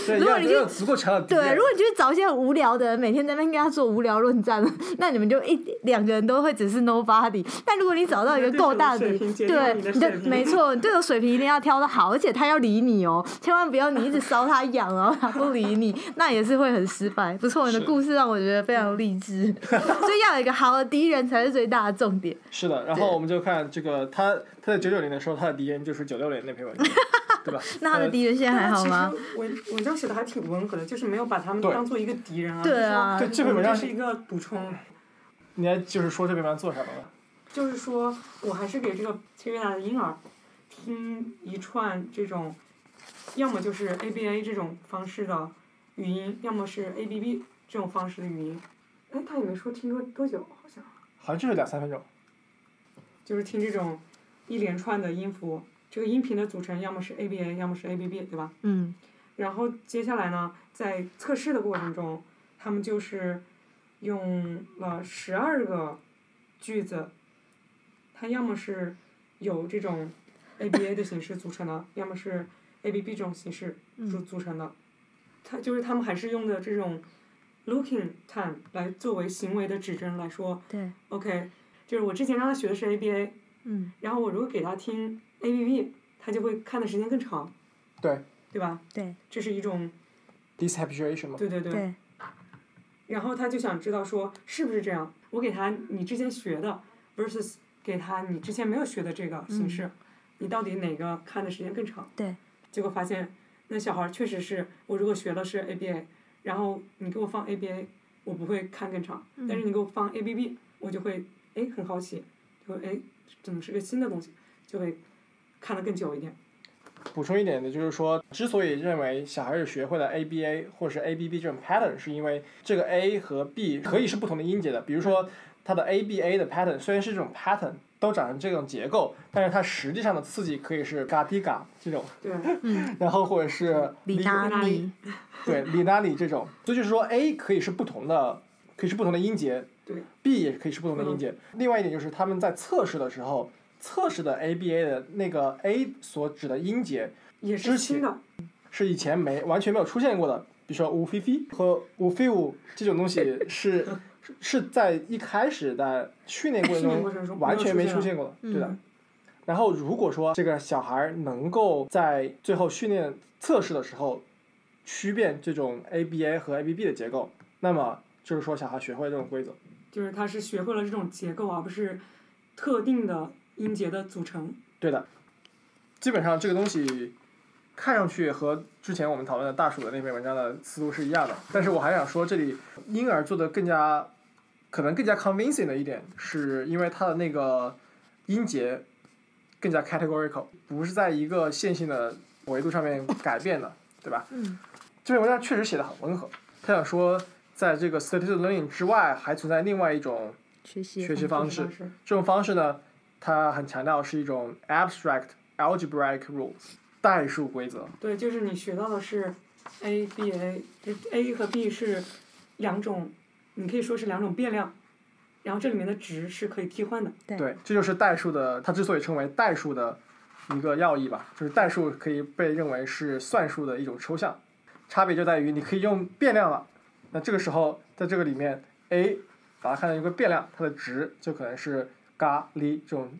对如果你去足够强的对，如果你去找一些很无聊的人，每天在那边跟他做无聊论战，那你们就一两个人都会只是 nobody。但如果你找到一个够大对，你没错，你队友水平一定要挑的好，而且他要理你哦，千万不要你一直搔他痒，然后他不理你，那也是会很失败。不错，你的故事让我觉得非常励志，所以要有一个好的敌人才是最大的重点。是的，然后我们就看这个他他在九九年的时候，他的敌人就是九六年那篇文章，对吧？那他的敌人现在还好吗？文文章写的还挺温和的，就是没有把他们当做一个敌人啊。对啊对这篇文章是一个补充。你还就是说这篇文章做什么了？就是说我还是给这个七个月大的婴儿听一串这种，要么就是 ABA 这种方式的语音，要么是 ABB 这种方式的语音。哎，他也没说听多多久，好像。好像就是两三分钟。就是听这种一连串的音符，这个音频的组成要么是 ABA，要么是 ABB，对吧？嗯。然后接下来呢，在测试的过程中，他们就是用了十二个句子，它要么是有这种 ABA 的形式组成的，要么是 ABB 这种形式组组成的。它就是他们还是用的这种 looking time 来作为行为的指针来说。对。OK，就是我之前让他学的是 ABA，嗯。然后我如果给他听 ABB，他就会看的时间更长。对。对吧？对。这是一种。dishabituation 嘛。对对对。对。然后他就想知道说是不是这样？我给他你之前学的，versus 给他你之前没有学的这个形式，嗯、你到底哪个看的时间更长？对。结果发现，那小孩确实是我如果学的是 ABA，然后你给我放 ABA，我不会看更长，嗯、但是你给我放 ABB，我就会哎很好奇，就哎怎么是个新的东西，就会看得更久一点。补充一点的就是说，之所以认为小孩子学会了 ABA 或是 ABB 这种 pattern，是因为这个 A 和 B 可以是不同的音节的。比如说，它的 ABA 的 pattern 虽然是这种 pattern，都长成这种结构，但是它实际上的刺激可以是嘎滴嘎这种，对，然后或者是里拉里，对，里拉里这种。所以就是说，A 可以是不同的，可以是不同的音节，对，B 也可以是不同的音节。另外一点就是他们在测试的时候。测试的 ABA 的那个 A 所指的音节，也是新的，是以前没完全没有出现过的。比如说 u f i 和 f i u 这种东西是是在一开始的训练过程中完全没出现过的，对的。嗯、然后如果说这个小孩能够在最后训练测试的时候区辨这种 ABA 和 ABB 的结构，那么就是说小孩学会了这种规则。就是他是学会了这种结构，而不是特定的。音节的组成。对的，基本上这个东西看上去和之前我们讨论的大鼠的那篇文章的思路是一样的，但是我还想说，这里婴儿做的更加可能更加 convincing 的一点，是因为它的那个音节更加 categorical，不是在一个线性的维度上面改变的，对吧？嗯。这篇文章确实写的很温和，他想说，在这个 statistical learning 之外，还存在另外一种学习学习方式，这种方式呢？它很强调是一种 abstract algebraic rules 代数规则。对，就是你学到的是 a b a，就 a 和 b 是两种，你可以说是两种变量，然后这里面的值是可以替换的。对，这就是代数的，它之所以称为代数的一个要义吧，就是代数可以被认为是算术的一种抽象，差别就在于你可以用变量了，那这个时候在这个里面 a 把它看成一个变量，它的值就可能是。嘎哩这种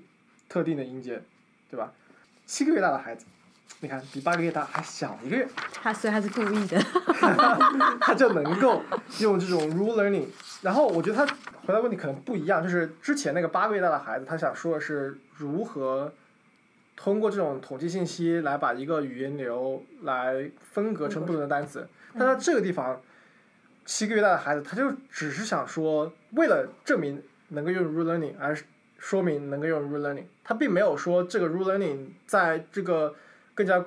特定的音节，对吧？七个月大的孩子，你看比八个月大还小一个月。他所以他是故意的。他就能够用这种 rule learning，然后我觉得他回答问题可能不一样，就是之前那个八个月大的孩子，他想说的是如何通过这种统计信息来把一个语言流来分隔成不同的单词，但在这个地方，七个月大的孩子他就只是想说，为了证明能够用 rule learning 而。说明能够用 rule learning，他并没有说这个 rule learning 在这个更加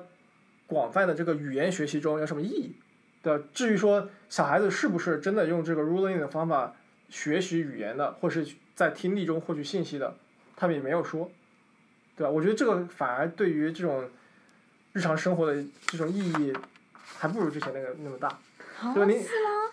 广泛的这个语言学习中有什么意义，对？至于说小孩子是不是真的用这个 rule learning 的方法学习语言的，或是在听力中获取信息的，他们也没有说，对吧？我觉得这个反而对于这种日常生活的这种意义，还不如之前那个那么大，对吧？你是吗？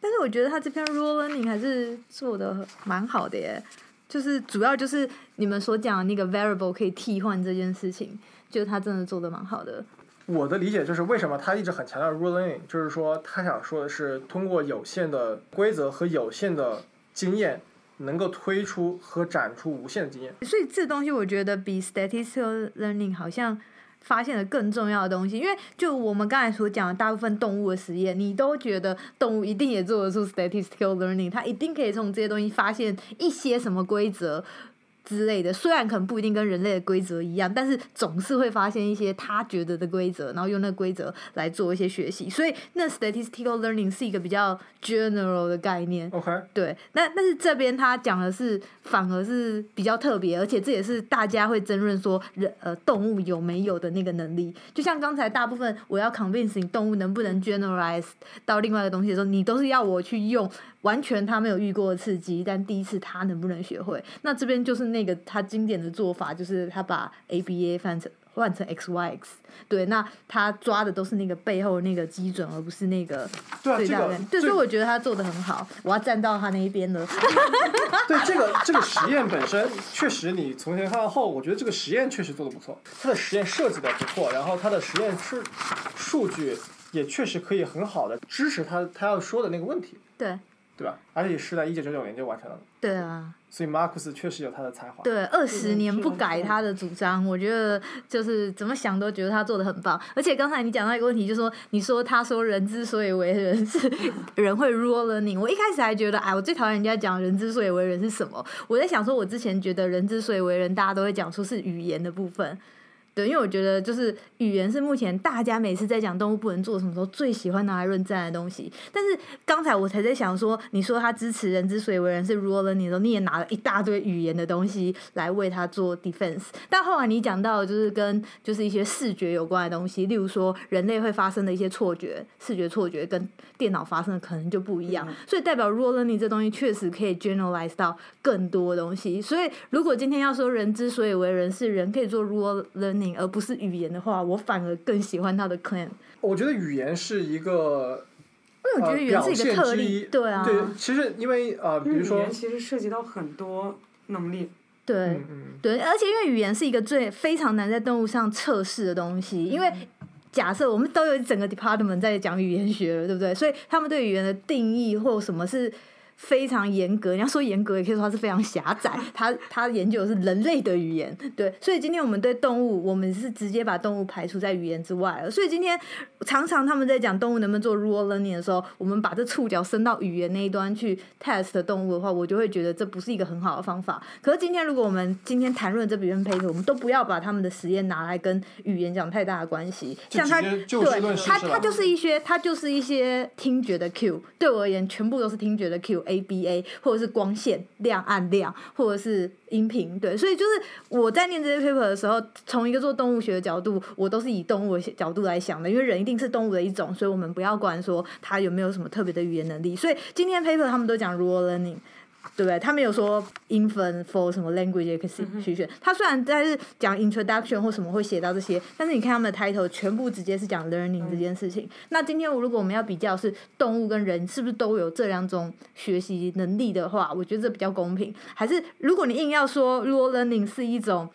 但是我觉得他这篇 rule learning 还是做的蛮好的耶。就是主要就是你们所讲的那个 variable 可以替换这件事情，就他真的做的蛮好的。我的理解就是为什么他一直很强调 rule learning，就是说他想说的是通过有限的规则和有限的经验，能够推出和展出无限的经验。所以这东西我觉得比 statistical learning 好像发现了更重要的东西，因为就我们刚才所讲的大部分动物的实验，你都觉得动物一定也做得出 statistical learning，它一定可以从这些东西发现一些什么规则，之类的，虽然可能不一定跟人类的规则一样，但是总是会发现一些他觉得的规则，然后用那个规则来做一些学习。所以那 statistical learning 是一个比较 general 的概念。OK，对，那但是这边他讲的是反而是比较特别，而且这也是大家会争论说人呃动物有没有的那个能力。就像刚才大部分我要 convince 你动物能不能 generalize 到另外一个东西的时候，你都是要我去用完全他没有遇过的刺激，但第一次他能不能学会？那这边就是那个他经典的做法，就是他把 ABA 换成换成 XYX，对，那他抓的都是那个背后那个基准，而不是那个最大的。对，所以我觉得他做的很好，我要站到他那一边了。对这个这个实验本身，确实你从前看到后，我觉得这个实验确实做的不错，他的实验设计的不错，然后他的实验数数据也确实可以很好的支持他他要说的那个问题，对，对吧？而且是在一九九九年就完成了，对啊，所以马克思确实有他的才华。对，二十年不改他的主张，我觉得就是怎么想都觉得他做的很棒。而且刚才你讲到一个问题，就是说你说他说人之所以为人是 人会 rule learning，我一开始还觉得哎，我最讨厌人家讲人之所以为人是什么。我在想说，我之前觉得人之所以为人，大家都会讲说是语言的部分。对，因为我觉得就是语言是目前大家每次在讲动物不能做什么时候最喜欢拿来论战的东西。但是刚才我才在想说，你说他支持人之所以为人是 rule learning 的时候，你也拿了一大堆语言的东西来为他做 defense。但后来你讲到就是跟就是一些视觉有关的东西，例如说人类会发生的一些错觉，视觉错觉跟电脑发生的可能就不一样，所以代表 rule learning 这东西确实可以 generalize 到更多东西。所以如果今天要说人之所以为人是人可以做 rule learning 而不是语言的话，我反而更喜欢他的 claim，我觉得语言是一个因为我觉得语言是一个特例一，对啊，对，其实因为呃，比如说语言，其实涉及到很多能力，对。嗯嗯，对，而且因为语言是一个最非常难在动物上测试的东西，因为假设我们都有整个 department 在讲语言学了，对不对？所以他们对语言的定义或什么是非常严格，你要说严格，也可以说它是非常狭窄。它它研究的是人类的语言，对，所以今天我们对动物，我们是直接把动物排除在语言之外了。所以今天常常他们在讲动物能不能做 rule learning 的时候，我们把这触角伸到语言那一端去 test 动物的话，我就会觉得这不是一个很好的方法。可是今天如果我们今天谈论这篇 paper，我们都不要把他们的实验拿来跟语言讲太大的关系，像他对他他就是一些他就是一些听觉的 Q，对我而言全部都是听觉的 Q，A ABA，或者是光线亮暗亮，或者是音频，对，所以就是我在念这些 paper 的时候，从一个做动物学的角度，我都是以动物的角度来想的，因为人一定是动物的一种，所以我们不要管说它有没有什么特别的语言能力。所以今天 paper 他们都讲 rule learning。对不对？他没有说 infant for 什么 language acquisition，、他虽然在是讲 introduction 或什么会写到这些，但是你看他们的 title 全部直接是讲 learning 这件事情。那今天如果我们要比较是动物跟人是不是都有这两种学习能力的话，我觉得这比较公平。还是如果你硬要说 learning 是一种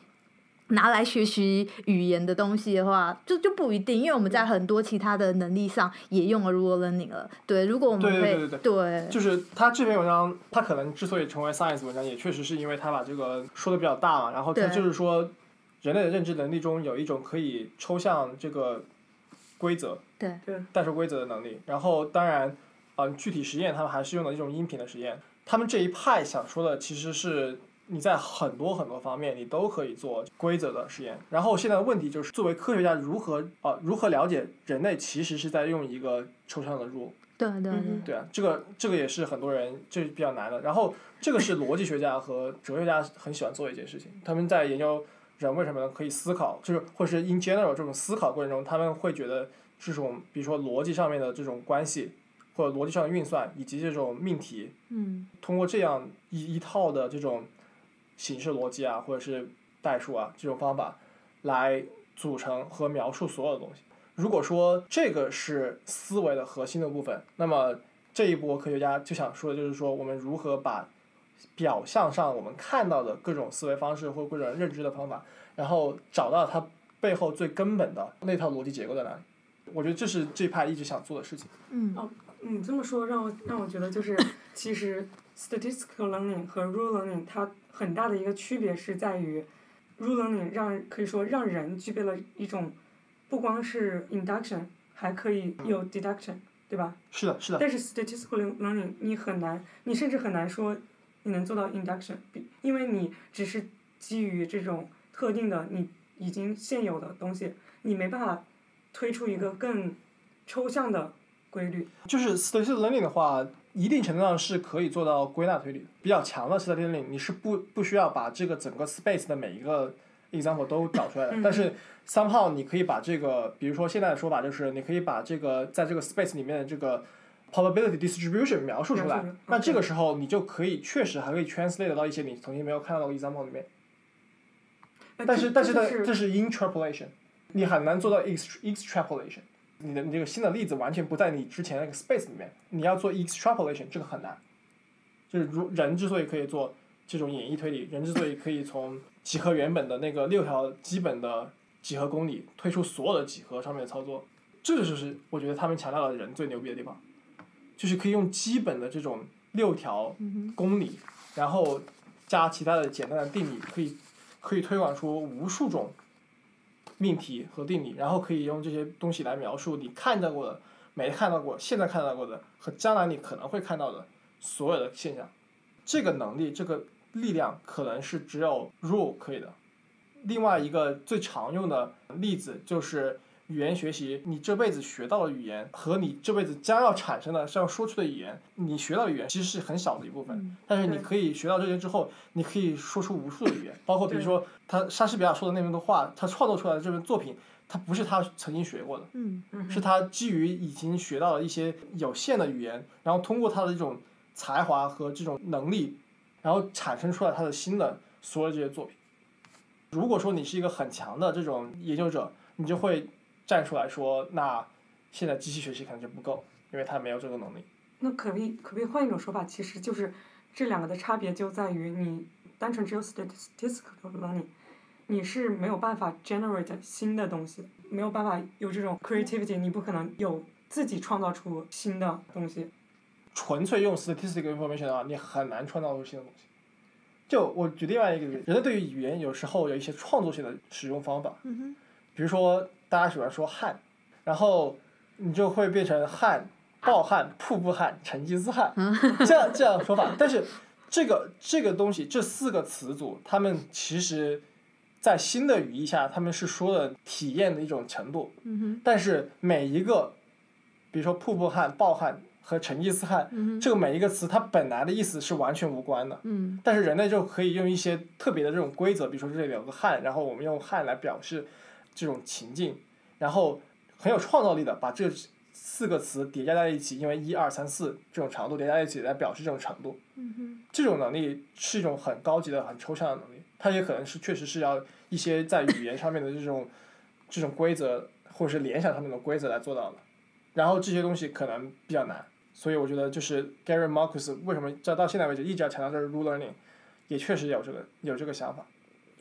拿来学习语言的东西的话，就就不一定，因为我们在很多其他的能力上也用了 rule learning 了。对，如果我们对可以对对对对就是他这篇文章，他可能之所以成为 science 文章，也确实是因为他把这个说的比较大嘛。然后他就是说，人类的认知能力中有一种可以抽象这个规则、对代数规则的能力。然后当然，呃，具体实验他们还是用了一种音频的实验。他们这一派想说的其实是。你在很多很多方面，你都可以做规则的实验。然后现在的问题就是，作为科学家如何啊、呃、如何了解人类其实是在用一个抽象的 rule。对对对嗯对啊，这个这个也是很多人这比较难的。然后这个是逻辑学家和哲学家很喜欢做的一件事情，他们在研究人为什么可以思考，就是或是 in general 这种思考过程中，他们会觉得这种比如说逻辑上面的这种关系，或者逻辑上的运算，以及这种命题，嗯通过这样一一套的这种形式逻辑啊，或者是代数啊这种方法来组成和描述所有的东西。如果说这个是思维的核心的部分，那么这一波科学家就想说的就是说，我们如何把表象上我们看到的各种思维方式或各种认知的方法，然后找到它背后最根本的那套逻辑结构在哪里。我觉得这是这派一直想做的事情。嗯哦你这么说让我让我觉得就是，其实 statistical learning 和 rule learning 它很大的一个区别是在于，rule learning 让可以说让人具备了一种，不光是 induction，还可以有 deduction，对吧？是的，是的，但是 statistical learning 你很难，你甚至很难说你能做到 induction，比因为你只是基于这种特定的你已经现有的东西，你没办法推出一个更抽象的规律。就是 statistical learning 的话，一定程度上是可以做到归纳推理。比较强的 statistical learning，你是不不需要把这个整个 space 的每一个 example 都找出来的，嗯但是 somehow 你可以把这个，比如说现在的说法就是，你可以把这个在这个 space 里面的这个 probability distribution 描述出来那这个时候你就可以确实还可以 translate 到一些你曾经没有看到的 example 里面。呃但是但是这呢，这是 interpolation，你很难做到 ex extrapolation。你的你这个新的例子完全不在你之前那个 space 里面，你要做 extrapolation 这个很难。就是如人之所以可以做这种演绎推理，人之所以可以从几何原本的那个六条基本的几何公理推出所有的几何上面的操作，这就是我觉得他们强调的人最牛逼的地方，就是可以用基本的这种六条公理，然后加其他的简单的定理，可以可以推广出无数种命题和定理，然后可以用这些东西来描述你看到过的、没看到过、现在看到过的和将来你可能会看到的所有的现象。这个能力、这个力量可能是只有 rule 可以的。另外一个最常用的例子就是语言学习，你这辈子学到的语言和你这辈子将要产生的、是要说出的语言，你学到的语言其实是很小的一部分，但是你可以学到这些之后，你可以说出无数的语言，包括比如说他莎士比亚说的那段话，他创作出来的这份作品，他不是他曾经学过的，嗯嗯是他基于已经学到了一些有限的语言，然后通过他的这种才华和这种能力，然后产生出来他的新的所有这些作品。如果说你是一个很强的这种研究者，你就会站出来说，那现在机器学习可能就不够，因为它没有这个能力。那可不可以可不可以换一种说法？其实就是这两个的差别就在于你单纯只有 statistical learning，你是没有办法 generate 新的东西，没有办法有这种 creativity，你不可能有自己创造出新的东西。纯粹用 statistical information 的话，你很难创造出新的东西。就我举另外一个例子，人类对于语言有时候有一些创作性的使用方法，嗯比如说大家喜欢说旱，然后你就会变成旱、暴旱、瀑布旱、成吉思汗这样这样说法。但是这个这个东西这四个词组，他们其实在新的语义下，他们是说的体验的一种程度，但是每一个，比如说瀑布汉、暴汉和成吉思汗，嗯这个每一个词它本来的意思是完全无关的。嗯。但是人类就可以用一些特别的这种规则，比如说这里有个汉，然后我们用汉来表示这种情境，然后很有创造力的把这四个词叠加在一起，因为一二三四这种长度叠加在一起来表示这种程度。嗯哼这种能力是一种很高级的、很抽象的能力，它也可能是确实是要一些在语言上面的这种这种规则，或者是联想上面的规则来做到的。然后这些东西可能比较难，所以我觉得就是 Gary Marcus 为什么在到现在为止一直要强调这是 rule learning，也确实有这个有这个想法。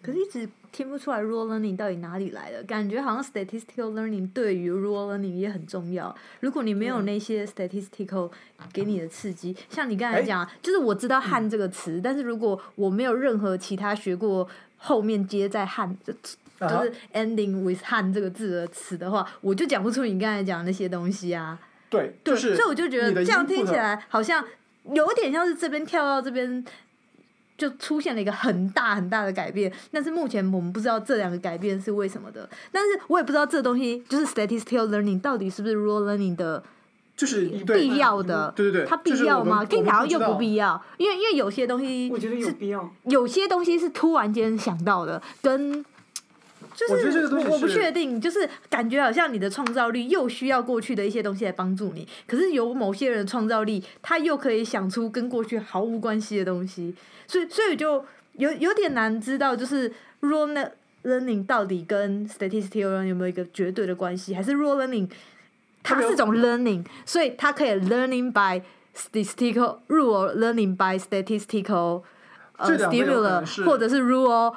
可是一直听不出来 rule learning 到底哪里来的，感觉好像 statistical learning 对于 rule learning 也很重要。如果你没有那些 statistical 给你的刺激，像你刚才哎讲，就是我知道“汉”这个词，但是如果我没有任何其他学过后面接在“汉”就是 ending with 汉这个字的词的话，我就讲不出你刚才讲的那些东西啊。对，对，就是所以我就觉得这样听起来好像有点像是这边跳到这边。就出现了一个很大很大的改变，但是目前我们不知道这两个改变是为什么的。但是我也不知道这东西就是 statistical learning 到底是不是 rule learning 的就是必要的？对对对，它必要吗？听起来又不必要，因为因为有些东西我觉得有必要。有些东西是突然间想到的，跟就是我我不确定，就是感觉好像你的创造力又需要过去的一些东西来帮助你，可是有某些人的创造力，他又可以想出跟过去毫无关系的东西，所以所以就有有点难知道，就是 raw learning 到底跟 statistical learning 有没有一个绝对的关系，还是 raw learning 它是种 learning，所以它可以 learning by statistical rule learning by statistical stimulus，或者是 rule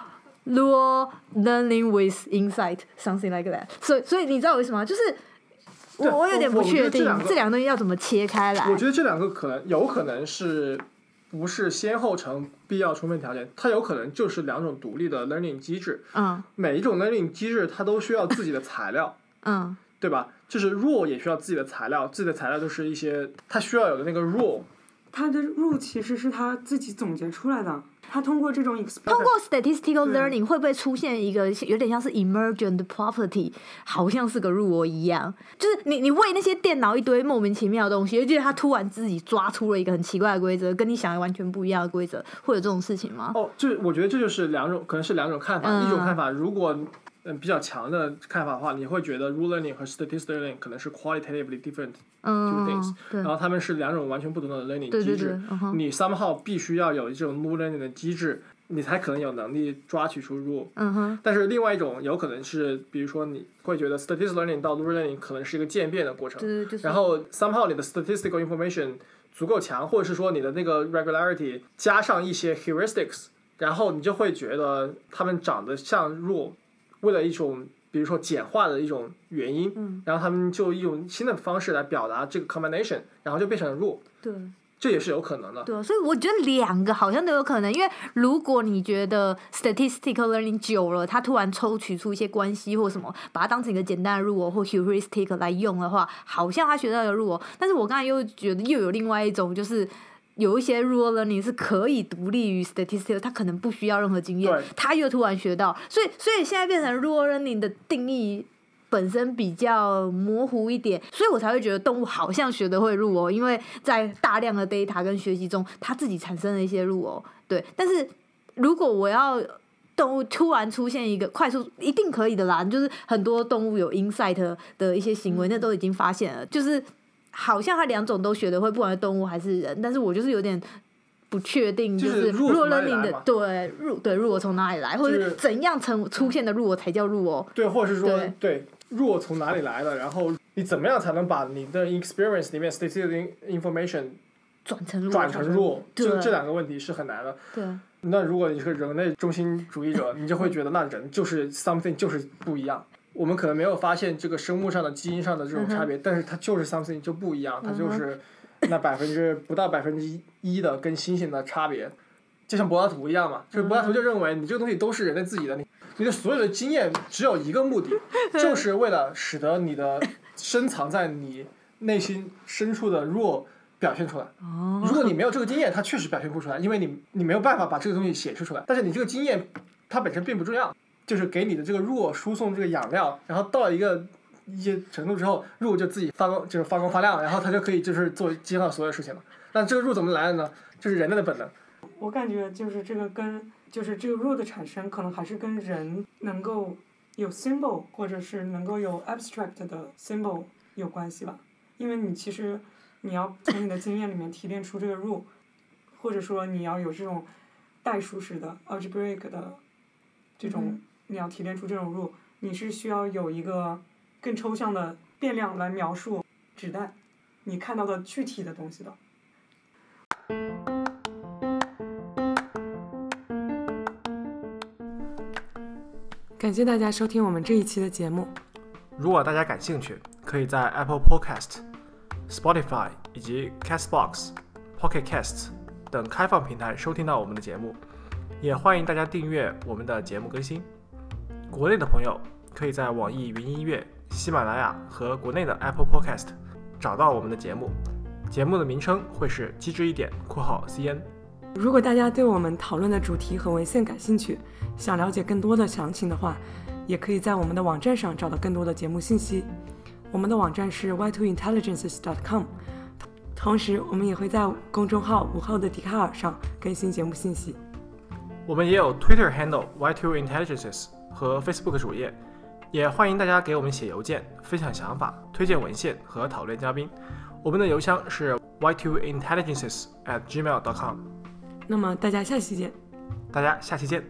rule learning with insight something like that。所以所以你知道为什么吗？就是我我有点不确定这两个这两个东西要怎么切开来我。觉得这两个可能有可能是不是先后成必要充分条件，它有可能就是两种独立的 learning 机制，嗯每一种 learning 机制它都需要自己的材料，嗯对吧？就是 rule 也需要自己的材料，自己的材料就是一些它需要有的那个 rule，它的 rule 其实是他自己总结出来的。它通过这种通过 statistical learning 会不会出现一个有点像是 emergent property，好像是个入窝一样，就是你你喂那些电脑一堆莫名其妙的东西，就觉得它突然自己抓出了一个很奇怪的规则，跟你想的完全不一样的规则，会有这种事情吗？哦，就是我觉得这就是两种，可能是两种看法。嗯一种看法，如果嗯比较强的看法的话，你会觉得 rule learning 和 statistical learning 可能是 qualitatively different，嗯 two things，对然后他们是两种完全不同的 learning 对对对机制。，嗯，你 somehow 必须要有这种 rule learning 的机制，你才可能有能力抓取出 rule。嗯哼，但是另外一种有可能是，比如说你会觉得 statistical learning 到 rule learning 可能是一个渐变的过程。对对就是，然后 somehow 你的 statistical information 足够强，或者是说你的那个 regularity 加上一些 heuristics，然后你就会觉得它们长得像 rule，为了一种比如说简化的一种原因，嗯然后他们就用新的方式来表达这个 combination，然后就变成了 rule，对。这也是有可能的。对啊，所以我觉得两个好像都有可能，因为如果你觉得 statistical learning 久了，它突然抽取出一些关系或什么，把它当成一个简单的入偶或 heuristic 来用的话，好像他学到的入偶。但是我刚才又觉得又有另外一种，就是有一些 rule learning 是可以独立于 statistical，它可能不需要任何经验对，他又突然学到，所以所以现在变成 rule learning 的定义。本身比较模糊一点，所以我才会觉得动物好像学得会入哦，因为在大量的 data 跟学习中，它自己产生了一些入哦。对，但是如果我要动物突然出现一个快速，一定可以的啦。就是很多动物有 insight 的一些行为，那都已经发现了，就是好像他两种都学得会，不管是动物还是人，但是我就是有点。不确定，就就是是入从哪里 learning 来嘛的对入对入我从哪里来，或者怎样成出现的入我才叫入哦。对，或者是说对对 rule 从哪里来的，然后你怎么样才能把你的 experience 里面 statistical information 转成入转成 rule，这这两个问题是很难的。对那如果你是人类中心主义者，你就会觉得那人就是 something 就是不一样。我们可能没有发现这个生物上的基因上的这种差别，但是它就是 something 就不一样，它就是那百分之不到百分之一的跟猩猩的差别，就像柏拉图一样嘛，就是柏拉图就认为你这个东西都是人类自己的，你你的所有的经验只有一个目的，就是为了使得你的深藏在你内心深处的弱表现出来。哦如果你没有这个经验，它确实表现不出来，因为你你没有办法把这个东西显示出来。但是你这个经验，它本身并不重要，就是给你的这个弱输送这个养料，然后到一个一些程度之后，弱就自己发光，就是发光发亮，然后它就可以就是做接上所有事情了。那这个弱怎么来的呢？就是人类的本能。我感觉就是这个跟就是这个 rule 的产生，可能还是跟人能够有 symbol 或者是能够有 abstract 的 symbol 有关系吧。因为你其实你要从你的经验里面提炼出这个 rule，或者说你要有这种代数式的 algebraic 的这种，你要提炼出这种路你是需要有一个更抽象的变量来描述指代你看到的具体的东西的。感谢大家收听我们这一期的节目。如果大家感兴趣，可以在 Apple Podcast、Spotify 以及 Castbox、Pocket Casts 等开放平台收听到我们的节目，也欢迎大家订阅我们的节目更新。国内的朋友可以在网易云音乐、喜马拉雅和国内的 Apple Podcast 找到我们的节目，节目的名称会是“机智一点（括号 CN）”。如果大家对我们讨论的主题和文献感兴趣，想了解更多的详情的话，也可以在我们的网站上找到更多的节目信息。我们的网站是 y2intelligences.com，同时我们也会在公众号“午后的笛卡尔”上更新节目信息。我们也有 Twitter handle Y2 Intelligences 和 facebook 主页也欢迎大家给我们写邮件分享想法推荐文献和讨论嘉宾。我们的邮箱是 y two intelligences at gmail dot com 那么大家下期见。大家下期见。